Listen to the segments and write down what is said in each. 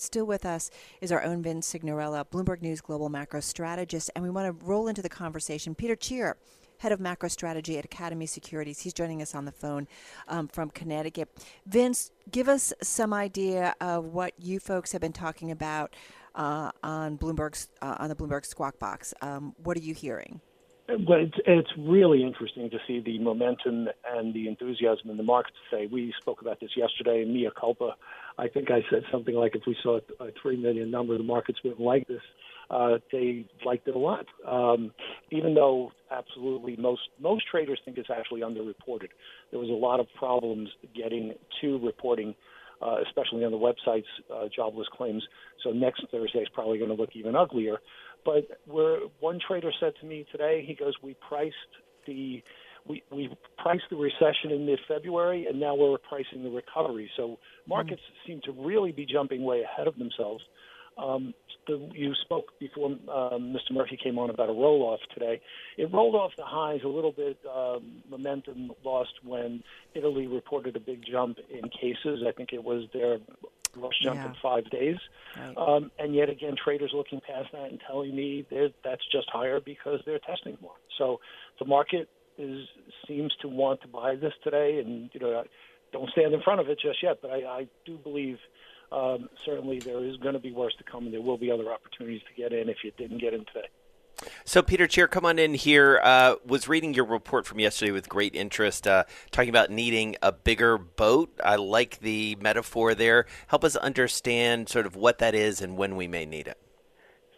Still with us is our own Vince Cignarella, Bloomberg News Global Macro Strategist, and we want to roll into the conversation. Peter Tchir, head of macro strategy at Academy Securities, he's joining us on the phone um, from Connecticut. Vince, give us some idea of what you folks have been talking about uh, on Bloomberg's uh, on the Bloomberg Squawk Box. Um, what are you hearing? Well, it's, it's really interesting to see the momentum and the enthusiasm in the market today. We spoke about this yesterday, Mia culpa. I think I said something like if we saw a 3 million number, the markets wouldn't like this. Uh, they liked it a lot, um, even though absolutely most most traders think it's actually underreported. There was a lot of problems getting to reporting, uh, especially on the websites, uh, jobless claims. So next Thursday is probably going to look even uglier. But where one trader said to me today, he goes, "We priced the we we priced the recession in mid-February, and now we're pricing the recovery." So markets mm-hmm. seem to really be jumping way ahead of themselves. Um, the, you spoke before um, Mr. Murphy came on about a roll-off today. It rolled off the highs a little bit. Um, momentum lost when Italy reported a big jump in cases. I think it was their rush jump Yeah. in five days. Right. Um, and yet again, traders looking past that and telling me that that's just higher because they're testing more. So the market is seems to want to buy this today, and you know, I don't stand in front of it just yet, but I, I do believe um, certainly there is going to be worse to come, and there will be other opportunities to get in if you didn't get in today. So, Peter Tchir, come on in here. Uh, was reading your report from yesterday with great interest, uh, talking about needing a bigger boat. I like the metaphor there. Help us understand sort of what that is and when we may need it.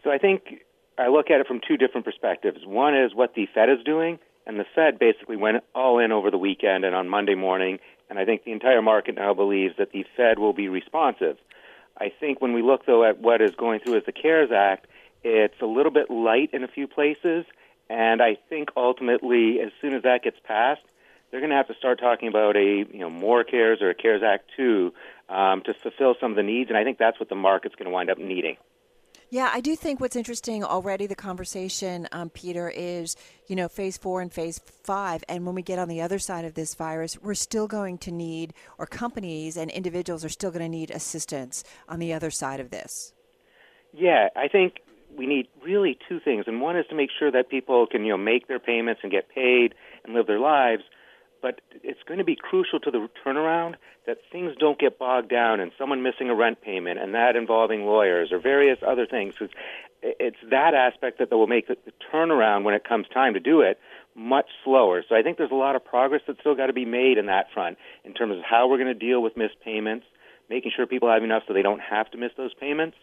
So I think I look at it from two different perspectives. One is what the Fed is doing, and the Fed basically went all in over the weekend and on Monday morning, and I think the entire market now believes that the Fed will be responsive. I think when we look, though, at what is going through as the CARES Act, it's a little bit light in a few places, and I think ultimately, as soon as that gets passed, they're going to have to start talking about a you know more CARES or a CARES Act two um, to fulfill some of the needs, and I think that's what the market's going to wind up needing. Yeah, I do think what's interesting already, the conversation, um, Peter, is, you know, phase four and phase five. And when we get on the other side of this virus, we're still going to need, or companies and individuals are still going to need assistance on the other side of this. Yeah, I think we need really two things, and one is to make sure that people can you know make their payments and get paid and live their lives. But it's going to be crucial to the turnaround that things don't get bogged down and someone missing a rent payment and that involving lawyers or various other things. It's, that aspect that will make the turnaround when it comes time to do it much slower. So I think there's a lot of progress that's still got to be made in that front in terms of how we're going to deal with missed payments, making sure people have enough so they don't have to miss those payments.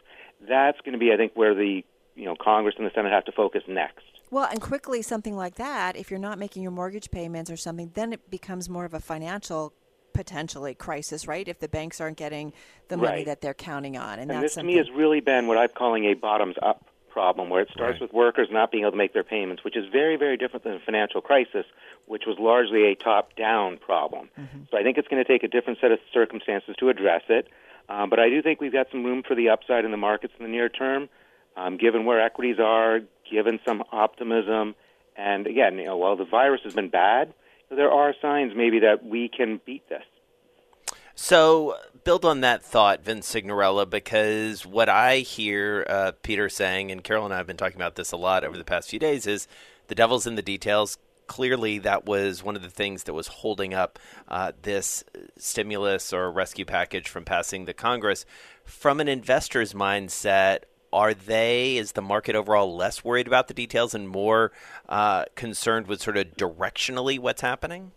That's going to be, I think, where the you know Congress and the Senate have to focus next. Well, and quickly, something like that, if you're not making your mortgage payments or something, then it becomes more of a financial potentially crisis, right? If the banks aren't getting the money Right. that they're counting on, and, And that's this to me has really been what I'm calling a bottoms up problem, where it starts Right. with workers not being able to make their payments, which is very, very different than a financial crisis, which was largely a top down problem. So I think it's going to take a different set of circumstances to address it. Um, but I do think we've got some room for the upside in the markets in the near term, um, given where equities are, given some optimism. And again, you know, while the virus has been bad, there are signs maybe that we can beat this. So, build on that thought, Vince Cignarella, because what I hear uh, Peter saying, and Carol and I have been talking about this a lot over the past few days, is the devil's in the details. Clearly, that was one of the things that was holding up uh, this stimulus or rescue package from passing the Congress. From an investor's mindset, are they, is the market overall less worried about the details and more uh, concerned with sort of directionally what's happening?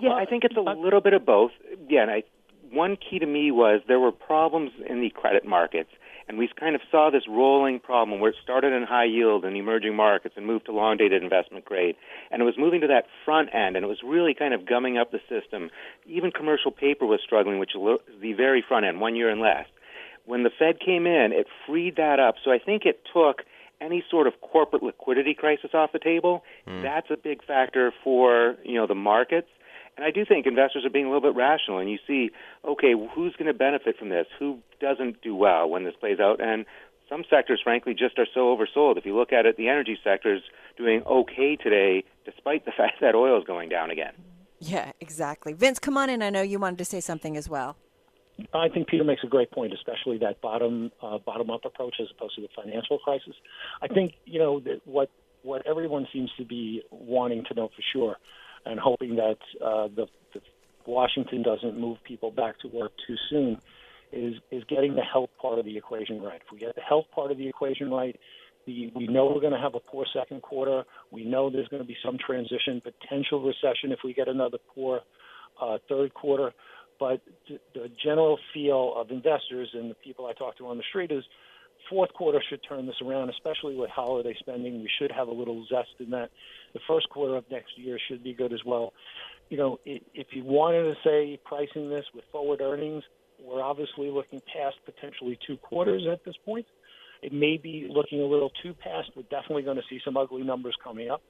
Yeah, I think it's a little bit of both. Yeah, and I, one key to me was there were problems in the credit markets, and we kind of saw this rolling problem where it started in high yield and emerging markets and moved to long dated investment grade, and it was moving to that front end, and it was really kind of gumming up the system. Even commercial paper was struggling, which is the very front end, one year and less. When the Fed came in, it freed that up. So I think it took any sort of corporate liquidity crisis off the table, mm. that's a big factor for you know the markets. And I do think investors are being a little bit rational, and you see, okay, who's going to benefit from this? Who doesn't do well when this plays out? And some sectors, frankly, just are so oversold. If you look at it, the energy sector is doing okay today, despite the fact that oil is going down again. Yeah, exactly. Vince, come on in. I know you wanted to say something as well. I think Peter makes a great point, especially that bottom uh, bottom up approach as opposed to the financial crisis. I think you know that what what everyone seems to be wanting to know for sure, and hoping that uh, the, the Washington doesn't move people back to work too soon, is is getting the health part of the equation right. If we get the health part of the equation right, the, we know we're going to have a poor second quarter. We know there's going to be some transition, potential recession if we get another poor uh, third quarter. But the general feel of investors and the people I talk to on the street is fourth quarter should turn this around, especially with holiday spending. We should have a little zest in that. The first quarter of next year should be good as well. You know, if you wanted to say pricing this with forward earnings, we're obviously looking past potentially two quarters at this point. It may be looking a little too past. We're definitely going to see some ugly numbers coming up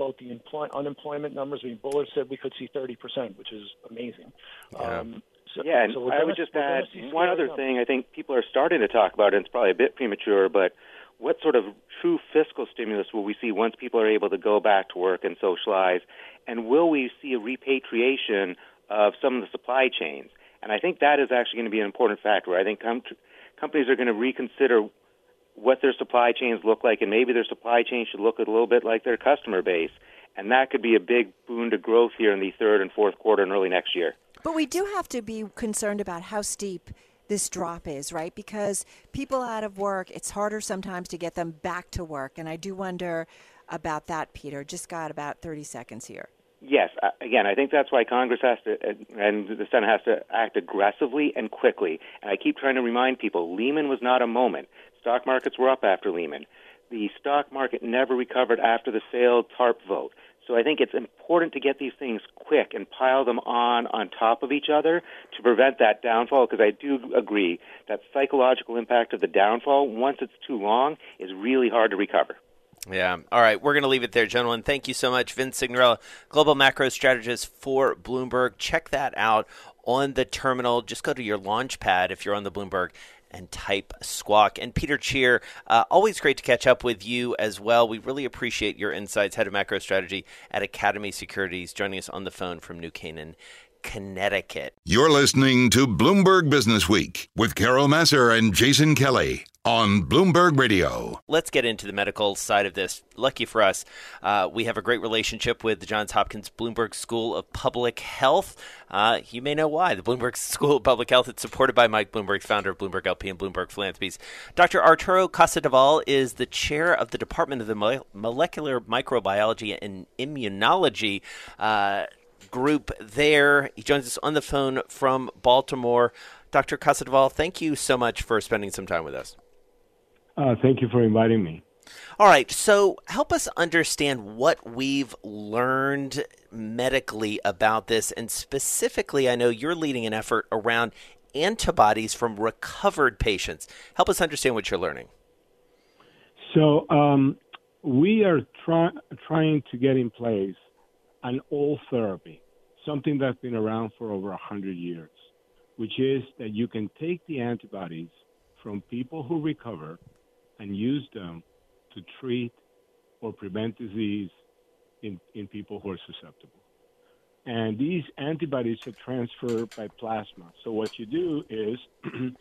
both the employ- unemployment numbers. I mean, Bullard said we could see 30%, which is amazing. Yeah. Um, so, yeah, and so I would just add one other numbers. thing. I think people are starting to talk about, and it's probably a bit premature, but what sort of true fiscal stimulus will we see once people are able to go back to work and socialize? And will we see a repatriation of some of the supply chains? And I think that is actually going to be an important factor. I think com- companies are going to reconsider what their supply chains look like, and maybe their supply chain should look a little bit like their customer base. And that could be a big boon to growth here in the third and fourth quarter and early next year. But we do have to be concerned about how steep this drop is, right? Because people out of work, it's harder sometimes to get them back to work. And I do wonder about that, Peter. Just got about 30 seconds here. Yes, uh, again, I think that's why Congress has to uh, and the Senate has to act aggressively and quickly. And I keep trying to remind people Lehman was not a moment. Stock markets were up after Lehman. The stock market never recovered after the failed TARP vote. So I think it's important to get these things quick and pile them on on top of each other to prevent that downfall because I do agree that psychological impact of the downfall once it's too long is really hard to recover. Yeah. All right. We're going to leave it there, gentlemen. Thank you so much. Vince Cignarella, Global Macro Strategist for Bloomberg. Check that out on the terminal. Just go to your launch pad if you're on the Bloomberg and type squawk. And Peter Tchir, uh, always great to catch up with you as well. We really appreciate your insights, head of macro strategy at Academy Securities, joining us on the phone from New Canaan. Connecticut. You're listening to Bloomberg Business Week with Carol Massar and Jason Kelly on Bloomberg Radio. Let's get into the medical side of this. Lucky for us, uh, we have a great relationship with the Johns Hopkins Bloomberg School of Public Health. Uh, you may know why. The Bloomberg School of Public Health is supported by Mike Bloomberg, founder of Bloomberg LP and Bloomberg Philanthropies. Dr. Arturo Casadevall is the chair of the Department of the Molecular Microbiology and Immunology. Uh, group there. He joins us on the phone from Baltimore. Dr. Casadevall, thank you so much for spending some time with us. Uh, thank you for inviting me. All right, so help us understand what we've learned medically about this, and specifically, I know you're leading an effort around antibodies from recovered patients. Help us understand what you're learning. So, um, we are try- trying to get in place an old therapy, something that's been around for over 100 years, which is that you can take the antibodies from people who recover and use them to treat or prevent disease in, in people who are susceptible. And these antibodies are transferred by plasma. So what you do is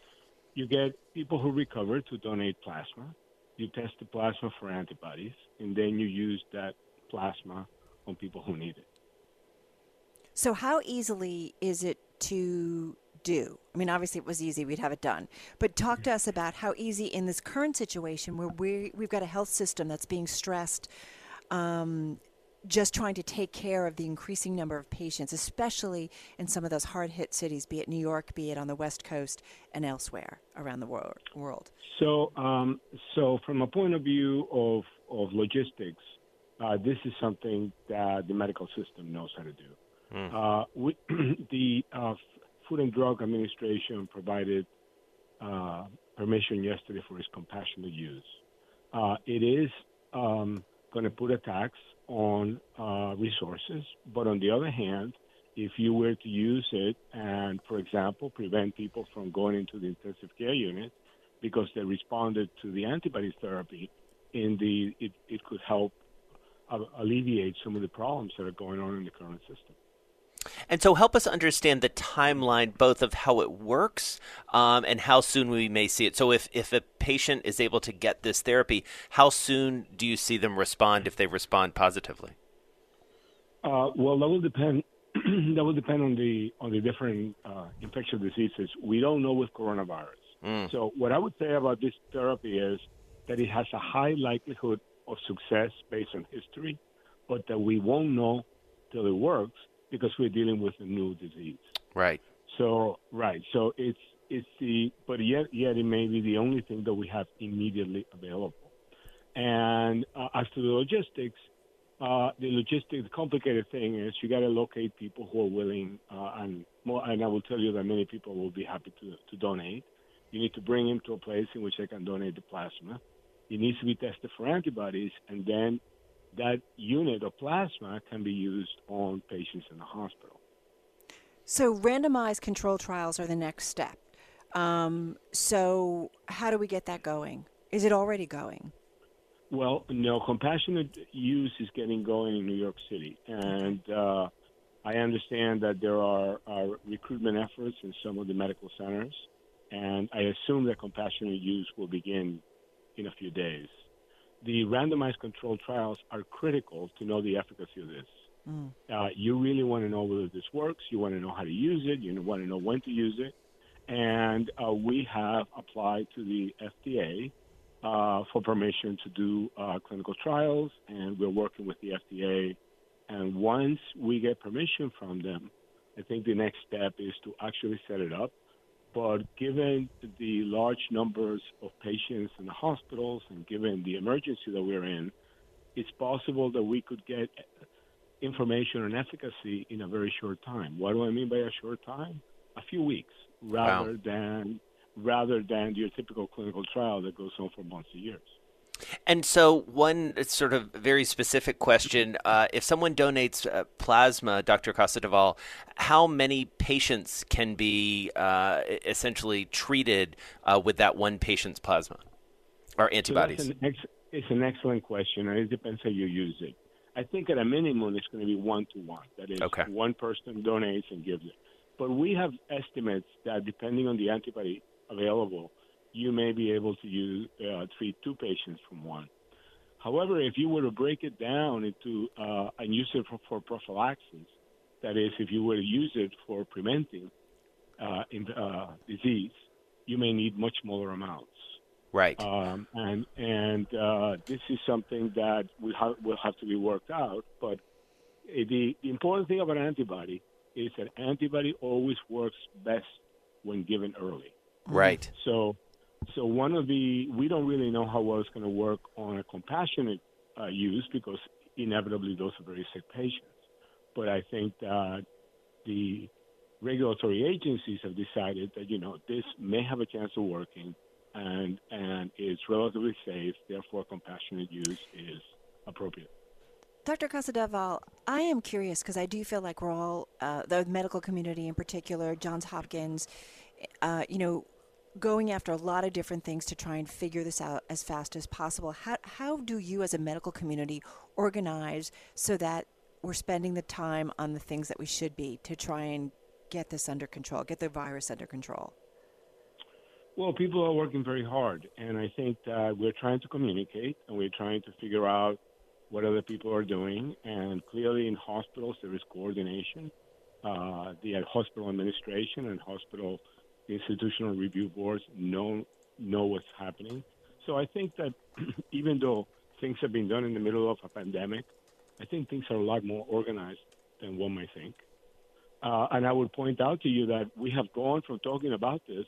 you get people who recover to donate plasma. You test the plasma for antibodies, and then you use that plasma on people who need it. So, how easily is it to do? I mean, obviously, it was easy; we'd have it done. But talk to us about how easy in this current situation, where we we've got a health system that's being stressed, um, just trying to take care of the increasing number of patients, especially in some of those hard-hit cities, be it New York, be it on the West Coast, and elsewhere around the world. So, um, so from a point of view of of logistics, uh, this is something that the medical system knows how to do. Mm. Uh, we, the uh, Food and Drug Administration provided uh, permission yesterday for its compassionate use. Uh, it is um, going to put a tax on uh, resources, but on the other hand, if you were to use it and, for example, prevent people from going into the intensive care unit because they responded to the antibody therapy, in the it, it could help uh, alleviate some of the problems that are going on in the current system. And so, help us understand the timeline both of how it works um, and how soon we may see it. So, if, if a patient is able to get this therapy, how soon do you see them respond if they respond positively? Uh, well, that will depend. that will depend on the on the different uh, infectious diseases. We don't know with coronavirus. Mm. So, what I would say about this therapy is that it has a high likelihood of success based on history, but that we won't know till it works because we're dealing with a new disease. Right. So right. So it's it's the but yet yet it may be the only thing that we have immediately available. And uh, as to the logistics, uh, the logistic, the complicated thing is you got to locate people who are willing, uh, and more, and I will tell you that many people will be happy to to donate. You need to bring them to a place in which they can donate the plasma. It needs to be tested for antibodies, and then that unit of plasma can be used on patients in the hospital. So, randomized control trials are the next step. Um, so, how do we get that going? Is it already going? Well, no, compassionate use is getting going in New York City. And uh, I understand that there are, are recruitment efforts in some of the medical centers. And I assume that compassionate use will begin in a few days the randomized controlled trials are critical to know the efficacy of this. Mm. Uh, you really want to know whether this works. You want to know how to use it. You want to know when to use it. And uh, we have applied to the FDA uh, for permission to do uh, clinical trials, and we're working with the FDA. And once we get permission from them, I think the next step is to actually set it up but given the large numbers of patients in the hospitals and given the emergency that we're in, it's possible that we could get information on efficacy in a very short time. What do I mean by a short time? A few weeks, rather wow. than rather than your typical clinical trial that goes on for months or years. And so, one sort of very specific question: uh, If someone donates uh, plasma, Dr. Casadevall, how many patients can be uh, essentially treated uh, with that one patient's plasma or antibodies? So an ex- it's an excellent question, and it depends how you use it. I think at a minimum, it's going to be one to one. That is, okay. one person donates and gives it. But we have estimates that depending on the antibody available, you may be able to use, uh, treat two patients from one. However, if you were to break it down into uh, and use it for, for, prophylaxis, that is, if you were to use it for preventing uh, in, uh, disease, you may need much smaller amounts. Right. Um, and and uh, this is something that will, ha- will have to be worked out. But the, the important thing about antibody is that antibody always works best when given early. Right. So so one of the we don't really know how well it's going to work on a compassionate uh, use because inevitably those are very sick patients. But I think that the regulatory agencies have decided that you know this may have a chance of working and and it's relatively safe. Therefore, compassionate use is appropriate. Dr. Casadevall, I am curious because I do feel like we're all, uh, the medical community in particular, Johns Hopkins, uh, you know, going after a lot of different things to try and figure this out as fast as possible. How, how do you, as a medical community, organize so that we're spending the time on the things that we should be to try and get this under control, get the virus under control? Well, people are working very hard, and I think that we're trying to communicate and we're trying to figure out what other people are doing. And clearly, in hospitals, there is coordination. Uh, the hospital administration and hospital institutional review boards know know what's happening. So I think that even though things have been done in the middle of a pandemic, I think things are a lot more organized than one might think. Uh, and I would point out to you that we have gone from talking about this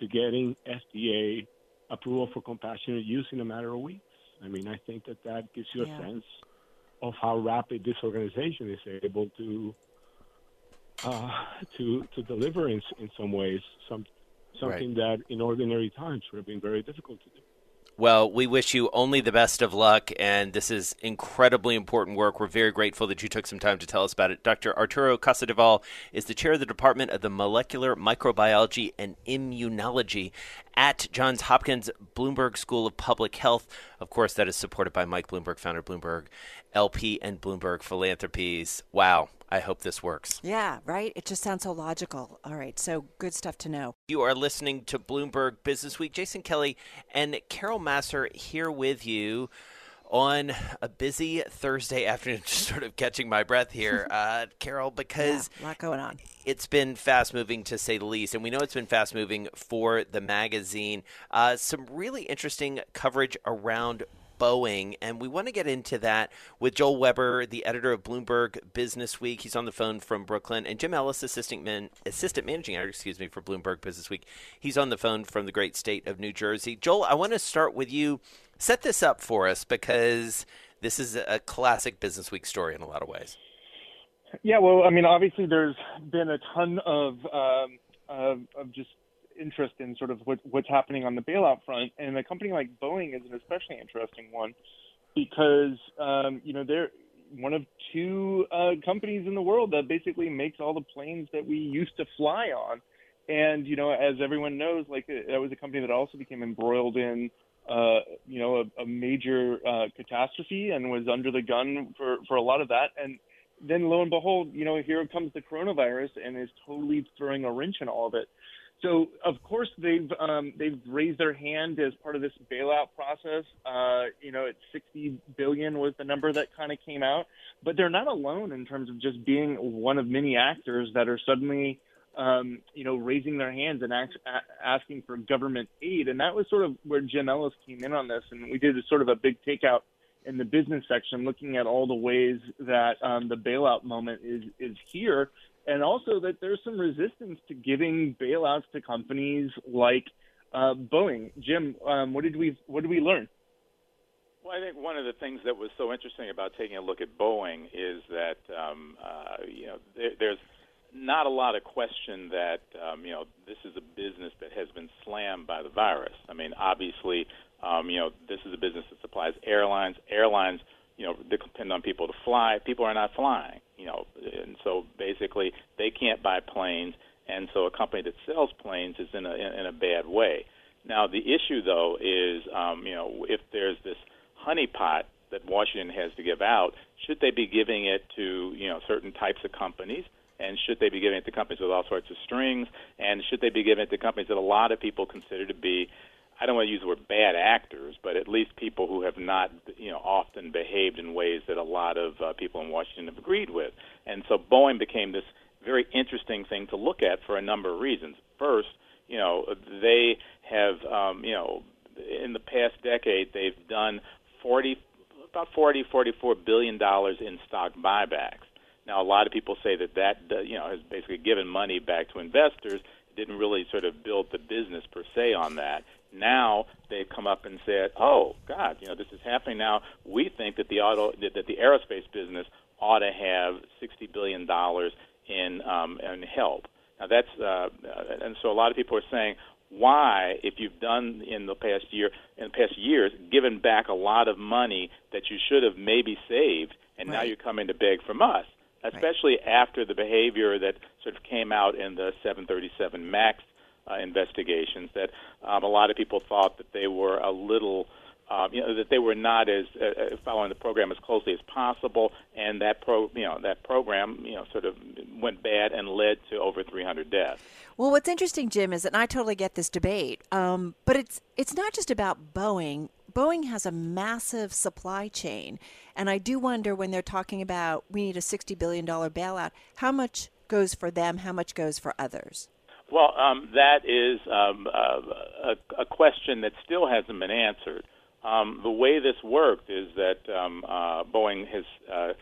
to getting FDA approval for compassionate use in a matter of weeks. I mean, I think that that gives you yeah. a sense of how rapid this organization is able to uh, to to deliver in in some ways some something right. that in ordinary times would have been very difficult to do. Well, we wish you only the best of luck, and this is incredibly important work. We're very grateful that you took some time to tell us about it. Dr. Arturo Casadevall is the chair of the Department of the Molecular Microbiology and Immunology at Johns Hopkins Bloomberg School of Public Health. Of course, that is supported by Mike Bloomberg, founder of Bloomberg LP and Bloomberg Philanthropies. Wow, I hope this works. Yeah, right? It just sounds so logical. All right, so good stuff to know. You are listening to Bloomberg Business Week. Jason Kelly and Carol Massar here with you on a busy Thursday afternoon, just sort of catching my breath here, uh, Carol, because yeah, a lot going on. It's been fast moving to say the least, and we know it's been fast moving for the magazine. Uh, some really interesting coverage around Boeing, and we want to get into that with Joel Weber, the editor of Bloomberg Business Week. He's on the phone from Brooklyn, and Jim Ellis, assistant man, assistant managing editor, excuse me, for Bloomberg Business Week. He's on the phone from the great state of New Jersey. Joel, I want to start with you. Set this up for us because this is a classic Business Week story in a lot of ways. Yeah, well, I mean, obviously, there's been a ton of um, of, of just interest in sort of what, what's happening on the bailout front. And a company like Boeing is an especially interesting one because um, you know they're one of two uh, companies in the world that basically makes all the planes that we used to fly on. And you know, as everyone knows, like that was a company that also became embroiled in uh, you know a, a major uh, catastrophe and was under the gun for for a lot of that. And then lo and behold, you know, here comes the coronavirus and is totally throwing a wrench in all of it. So of course they've um, they've raised their hand as part of this bailout process. Uh, you know, at 60 billion was the number that kind of came out, but they're not alone in terms of just being one of many actors that are suddenly um, you know raising their hands and act, a- asking for government aid. And that was sort of where Jim Ellis came in on this, and we did a sort of a big takeout in the business section, looking at all the ways that um, the bailout moment is is here and also that there's some resistance to giving bailouts to companies like uh, Boeing. Jim, um, what did we what did we learn? Well, I think one of the things that was so interesting about taking a look at Boeing is that um, uh, you know there, there's not a lot of question that um, you know this is a business that has been slammed by the virus. I mean, obviously, um, you know this is a business that supplies airlines. Airlines, you know, depend on people to fly. People are not flying you know, and so basically they can't buy planes, and so a company that sells planes is in a in a bad way. Now the issue though is, um, you know, if there's this honeypot that Washington has to give out, should they be giving it to you know certain types of companies? And should they be giving it to companies with all sorts of strings? And should they be giving it to companies that a lot of people consider to be I don't want to use the word bad actors, but at least people who have not, you know, often behaved in ways that a lot of uh, people in Washington have agreed with. And so Boeing became this very interesting thing to look at for a number of reasons. First, you know, they have, um, you know, in the past decade, they've done 40, about 40, 44 billion dollars in stock buybacks. Now, a lot of people say that that, you know, has basically given money back to investors. Didn't really sort of build the business per se on that. Now they've come up and said, "Oh God, you know this is happening now. We think that the auto that, the aerospace business ought to have sixty billion dollars in um, in help." Now that's uh, and so a lot of people are saying, why, if you've done in the past year, in the past years, given back a lot of money that you should have maybe saved, and right. now you're coming to beg from us, especially right. after the behavior that sort of came out in the 737 Max uh, investigations that um, a lot of people thought that they were a little. Um, you know that they were not as uh, uh, following the program as closely as possible, and that pro, you know, that program, you know, sort of went bad and led to over 300 deaths. Well, what's interesting, Jim, is that I totally get this debate, um, but it's it's not just about Boeing. Boeing has a massive supply chain, and I do wonder when they're talking about we need a 60 billion dollar bailout, how much goes for them, how much goes for others. Well, um, that is um, uh, a, a, question that still hasn't been answered. Um, the way this worked is that um, uh, Boeing has, uh,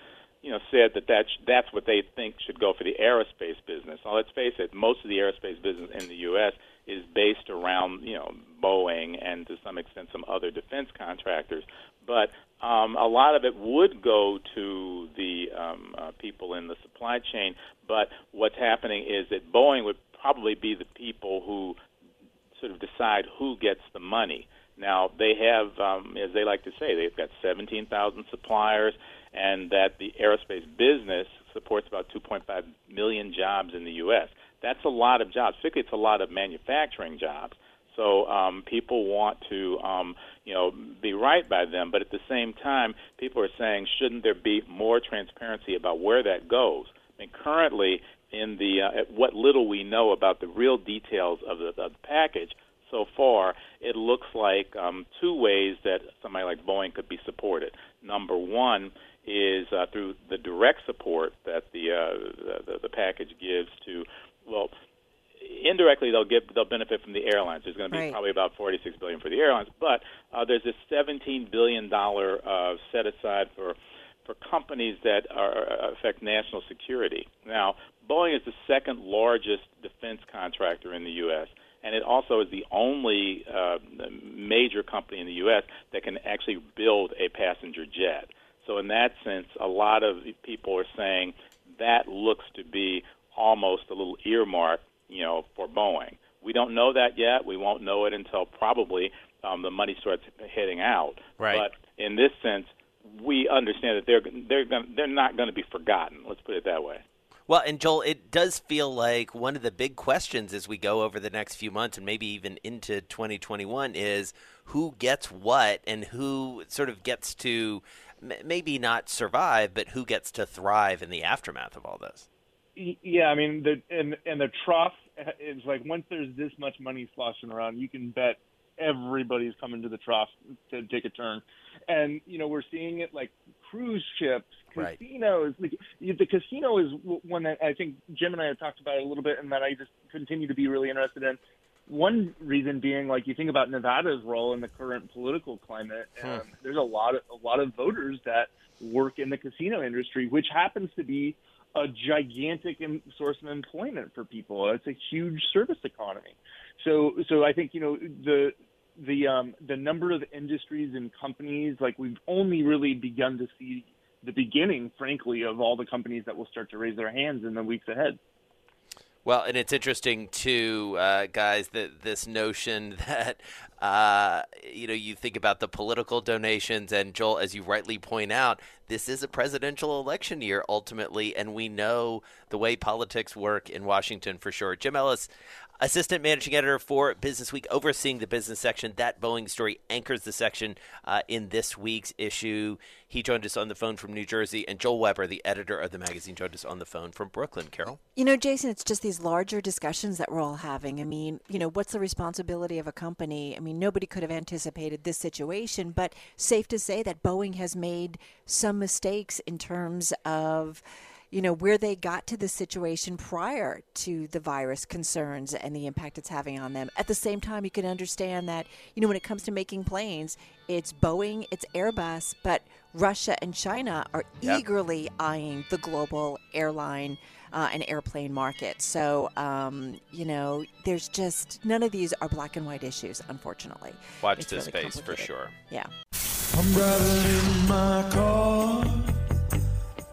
you know, said that that's, that's what they think should go for the aerospace business. Now, let's face it, most of the aerospace business in the U.S. is based around, you know, Boeing and to some extent some other defense contractors. But um, a lot of it would go to the um, uh, people in the supply chain. But what's happening is that Boeing would probably be the people who sort of decide who gets the money. Now they have, um, as they like to say, they've got 17,000 suppliers, and that the aerospace business supports about 2.5 million jobs in the U.S. That's a lot of jobs. Particularly, it's a lot of manufacturing jobs. So um, people want to, um, you know, be right by them, but at the same time, people are saying, shouldn't there be more transparency about where that goes? I mean, currently, in the uh, what little we know about the real details of the, of the package so far, it looks like um, two ways that somebody like Boeing could be supported. Number one is uh, through the direct support that the, uh, the the package gives to well indirectly they'll get they'll benefit from the airlines. There's going to be Right. probably about 46 billion for the airlines, but uh, there's this 17 billion dollar uh, set aside for for companies that are, affect national security. Now, Boeing is the second largest defense contractor in the U.S. And it also is the only uh, major company in the U.S. that can actually build a passenger jet. So, in that sense, a lot of people are saying that looks to be almost a little earmark, you know, for Boeing. We don't know that yet. We won't know it until probably um, the money starts heading out. Right. But in this sense, we understand that they're they're gonna, they're not going to be forgotten. Let's put it that way. Well, and Joel, it does feel like one of the big questions as we go over the next few months and maybe even into 2021 is who gets what and who sort of gets to maybe not survive, but who gets to thrive in the aftermath of all this. Yeah, I mean, the and and the trough uh, is like once there's this much money sloshing around, you can bet everybody's coming to the trough to take a turn. And you know, we're seeing it like cruise ships, Right. casinos. Like, the casino is one that I think Jim and I have talked about a little bit, and that I just continue to be really interested in. One reason being, like, you think about Nevada's role in the current political climate. Um, there's a lot of a lot of voters that work in the casino industry, which happens to be a gigantic em- source of employment for people. It's a huge service economy. So, so I think you know the the um, the number of industries and companies like we've only really begun to see the beginning, frankly, of all the companies that will start to raise their hands in the weeks ahead. Well, and it's interesting too, uh, guys, that this notion that uh, you know you think about the political donations, and Joel, as you rightly point out, this is a presidential election year ultimately, and we know the way politics work in Washington for sure. Jim Ellis, assistant managing editor for Business Week, overseeing the business section. That Boeing story anchors the section uh, in this week's issue. He joined us on the phone from New Jersey, and Joel Weber, the editor of the magazine, joined us on the phone from Brooklyn. Carol. You know, Jason, it's just these larger discussions that we're all having. I mean, you know, what's the responsibility of a company? I mean, nobody could have anticipated this situation, but safe to say that Boeing has made some mistakes in terms of you know where they got to the situation prior to the virus concerns and the impact it's having on them. At the same time you can understand that you know when it comes to making planes it's boeing it's airbus but russia and china are Yep. eagerly eyeing the global airline uh, and airplane market. So um, you know there's just none of these are black and white issues unfortunately. Watch It's this really space for sure. yeah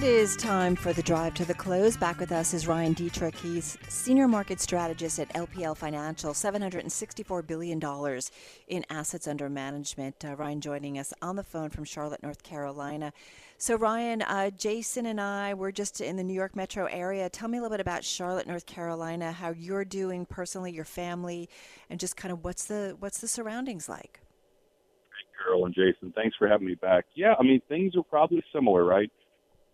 It is time for the drive to the close. Back with us is Ryan Detrick. He's senior market strategist at LPL Financial, $764 billion in assets under management. Uh, Ryan joining us on the phone from Charlotte, North Carolina. So, Ryan, uh, Jason and I, we're just in the New York metro area. Tell me a little bit about Charlotte, North Carolina, how you're doing personally, your family, and just kind of what's the what's the surroundings like? Carol and Jason. Thanks for having me back. Yeah, I mean, things are probably similar, right?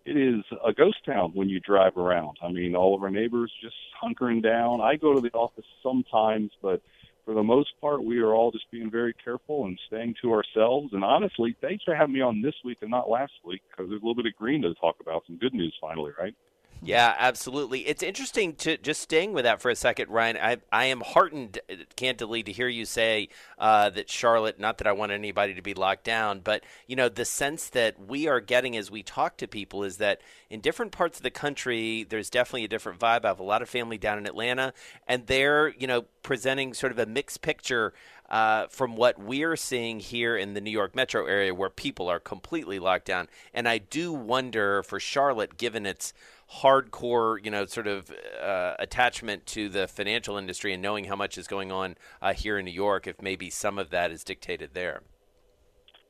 It is a ghost town when you drive around. I mean, all of our neighbors just hunkering down. I go to the office sometimes, but for the most part, we are all just being very careful and staying to ourselves. And honestly, thanks for having me on this week and not last week because there's a little bit of green to talk about. Some good news finally, right? Yeah, absolutely. It's interesting to just staying with that for a second, Ryan. I I am heartened, uh, candidly, to hear you say uh, that Charlotte. Not that I want anybody to be locked down, but you know the sense that we are getting as we talk to people is that in different parts of the country, there's definitely a different vibe. I have a lot of family down in Atlanta, and they're you know presenting sort of a mixed picture uh, from what we're seeing here in the New York metro area, where people are completely locked down. And I do wonder for Charlotte, given its hardcore, you know, sort of uh, attachment to the financial industry and knowing how much is going on uh, here in New York, if maybe some of that is dictated there.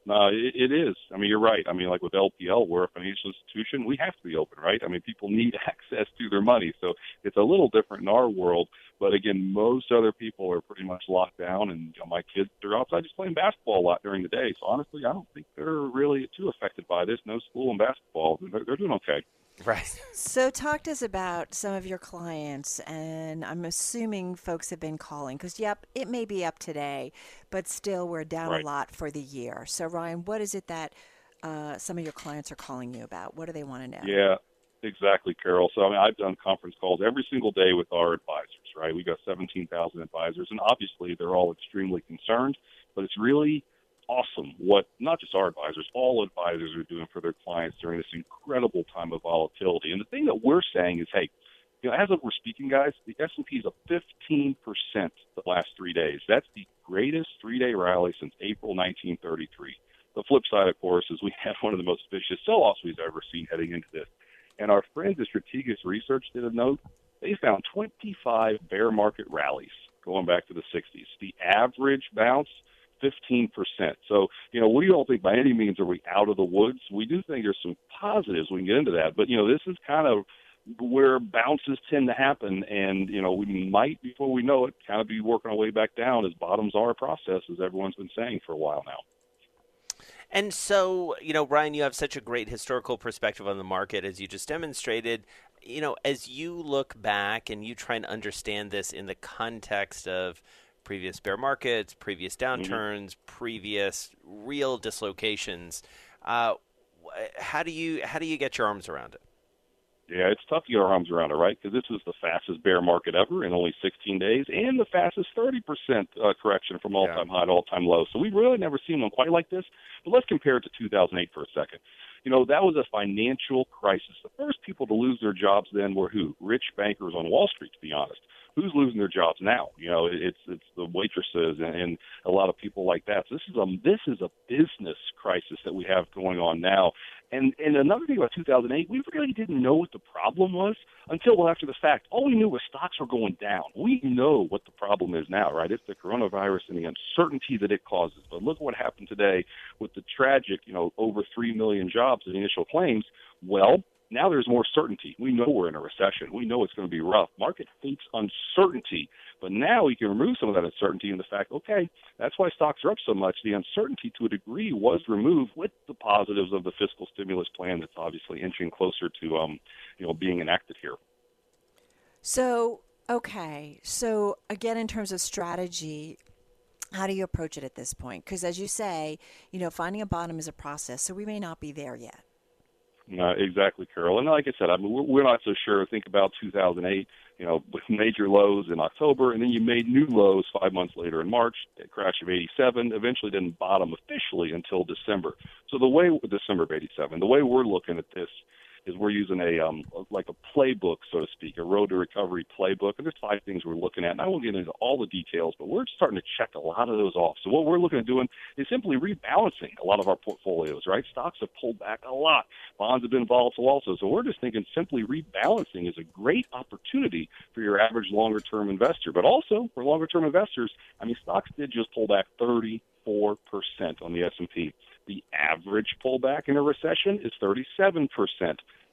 No, it, it is. I mean, you're right. I mean, like with LPL, we're a financial institution. We have to be open, right? I mean, people need access to their money, so it's a little different in our world. But again, most other people are pretty much locked down, and you know, my kids, they're outside just playing basketball a lot during the day. So honestly, I don't think they're really too affected by this. No school and basketball, they're, they're doing okay. Right. So, talk to us about some of your clients, and I'm assuming folks have been calling because, yep, it may be up today, but still we're down Right. a lot for the year. So, Ryan, what is it that uh, some of your clients are calling you about? What do they want to know? Yeah, exactly, Carol. So I mean, I've done conference calls every single day with our advisors, right? We got 17,000 advisors, and obviously they're all extremely concerned. But it's really awesome what not just our advisors, all advisors are doing for their clients during this incredible time of volatility. And the thing that we're saying is, hey, you know, as of we're speaking, guys, the S&P is up 15% the last three days. That's the greatest three-day rally since April 1933. The flip side, of course, is we have one of the most vicious sell-offs we've ever seen heading into this. And our friends at Strategas Research did a note. They found 25 bear market rallies going back to the 60s. The average bounce, 15%. So, you know, we don't think by any means are we out of the woods. We do think there's some positives. We can get into that. But, you know, this is kind of where bounces tend to happen. And, you know, we might, before we know it, kind of be working our way back down as bottoms are a process, as everyone's been saying for a while now. And so, you know, Ryan, you have such a great historical perspective on the market as you just demonstrated. You know, as you look back and you try and understand this in the context of previous bear markets, previous downturns, previous real dislocations, uh, how do you how do you get your arms around it? Yeah, it's tough to get our arms around it, right? Because this was the fastest bear market ever in only 16 days, and the fastest 30% uh, correction from all-time high to all-time low. So we've really never seen one quite like this. But let's compare it to 2008 for a second. You know, that was a financial crisis. The first people to lose their jobs then were who? Rich bankers on Wall Street, to be honest. Who's losing their jobs now? You know, it's it's the waitresses and, and a lot of people like that. So this is a this is a business crisis that we have going on now. And and another thing about 2008, we really didn't know what the problem was until well after the fact. All we knew was stocks were going down. We know what the problem is now, right? It's the coronavirus and the uncertainty that it causes. But look what happened today with the tragic, you know, over three million jobs in initial claims. Well, now there's more certainty. We know we're in a recession. We know it's going to be rough. Market hates uncertainty. But now we can remove some of that uncertainty in the fact, okay, that's why stocks are up so much. The uncertainty to a degree was removed with the positives of the fiscal stimulus plan that's obviously inching closer to um, you know, being enacted here. So, okay. So, again, in terms of strategy, how do you approach it at this point? Because, as you say, you know, finding a bottom is a process, so we may not be there yet. Uh, exactly, Carol. And like I said, I mean, we're, we're not so sure. Think about 2008, you know, with major lows in October, and then you made new lows five months later in March. A crash of 87 eventually didn't bottom officially until December. So the way December of 87, the way we're looking at this is we're using a um like a playbook, so to speak, a road to recovery playbook. And there's five things we're looking at. And I won't get into all the details, but we're starting to check a lot of those off. So what we're looking at doing is simply rebalancing a lot of our portfolios. Right, stocks have pulled back a lot. Bonds have been volatile also. So we're just thinking simply rebalancing is a great opportunity for your average longer term investor. But also for longer term investors, I mean, stocks did just pull back 34% on the S&P. The average pullback in a recession is 37%.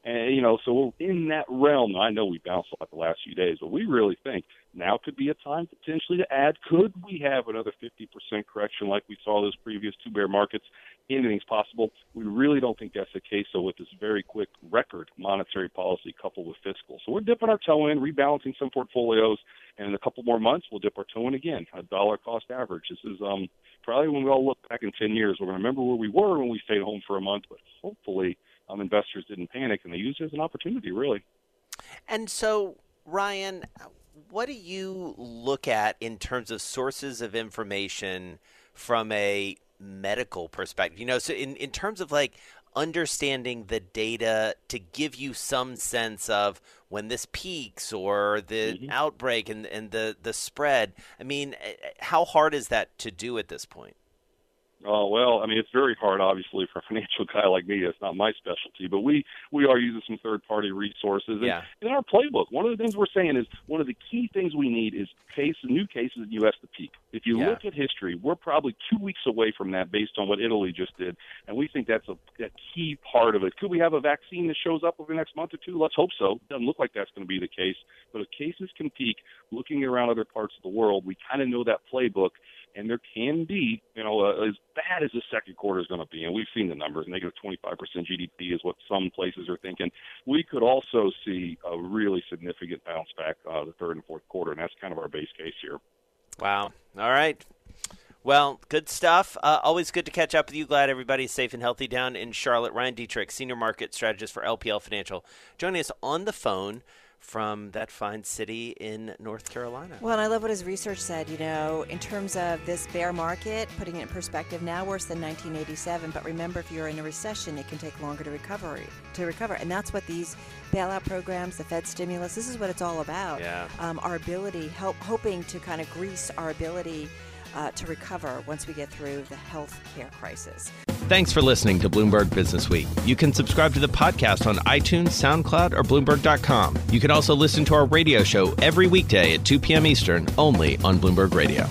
And, you know, so in that realm. I know we bounced a lot the last few days, but we really think now could be a time potentially to add. Could we have another 50% correction like we saw those previous two bear markets? Anything's possible. We really don't think that's the case. So with this very quick record monetary policy coupled with fiscal, so we're dipping our toe in, rebalancing some portfolios, and in a couple more months we'll dip our toe in again. A dollar cost average. This is um probably when we all look back in 10 years, we're going to remember where we were when we stayed home for a month, but hopefully um, investors didn't panic and they used it as an opportunity, really. And so, Ryan, what do you look at in terms of sources of information from a medical perspective? You know, so in, in terms of like understanding the data to give you some sense of when this peaks or the mm-hmm. outbreak and, and the, the spread. I mean, eh, eh, how hard is that to do at this point? Oh well, I mean it's very hard, obviously, for a financial guy like me. It's not my specialty, but we we are using some third party resources. And yeah. in our playbook, one of the things we're saying is one of the key things we need is case new cases in the U.S. to peak. If you yeah. look at history, we're probably two weeks away from that, based on what Italy just did, and we think that's a, a key part of it. Could we have a vaccine that shows up over the next month or two? Let's hope so. Doesn't look like that's going to be the case, but if cases can peak, looking around other parts of the world, we kind of know that playbook and there can be, you know, uh, as bad as the second quarter is going to be, and we've seen the numbers, negative 25% GDP is what some places are thinking. We could also see a really significant bounce back uh, the third and fourth quarter, and that's kind of our base case here. Wow. All right. Well, good stuff. Uh, always good to catch up with you. Glad everybody's safe and healthy down in Charlotte. Ryan Detrick, Senior Market Strategist for LPL Financial, joining us on the phone from that fine city in North Carolina. Well, and I love what his research said. You know, in terms of this bear market, putting it in perspective, now worse than 1987. But remember, if you're in a recession, it can take longer to recover. To recover, and that's what these bailout programs, the Fed stimulus, this is what it's all about. Yeah. Um, our ability, help, hoping to kind of grease our ability uh, to recover once we get through the health care crisis. Thanks for listening to Bloomberg Business Week. You can subscribe to the podcast on iTunes, SoundCloud, or Bloomberg.com. You can also listen to our radio show every weekday at 2 p.m. Eastern only on Bloomberg Radio.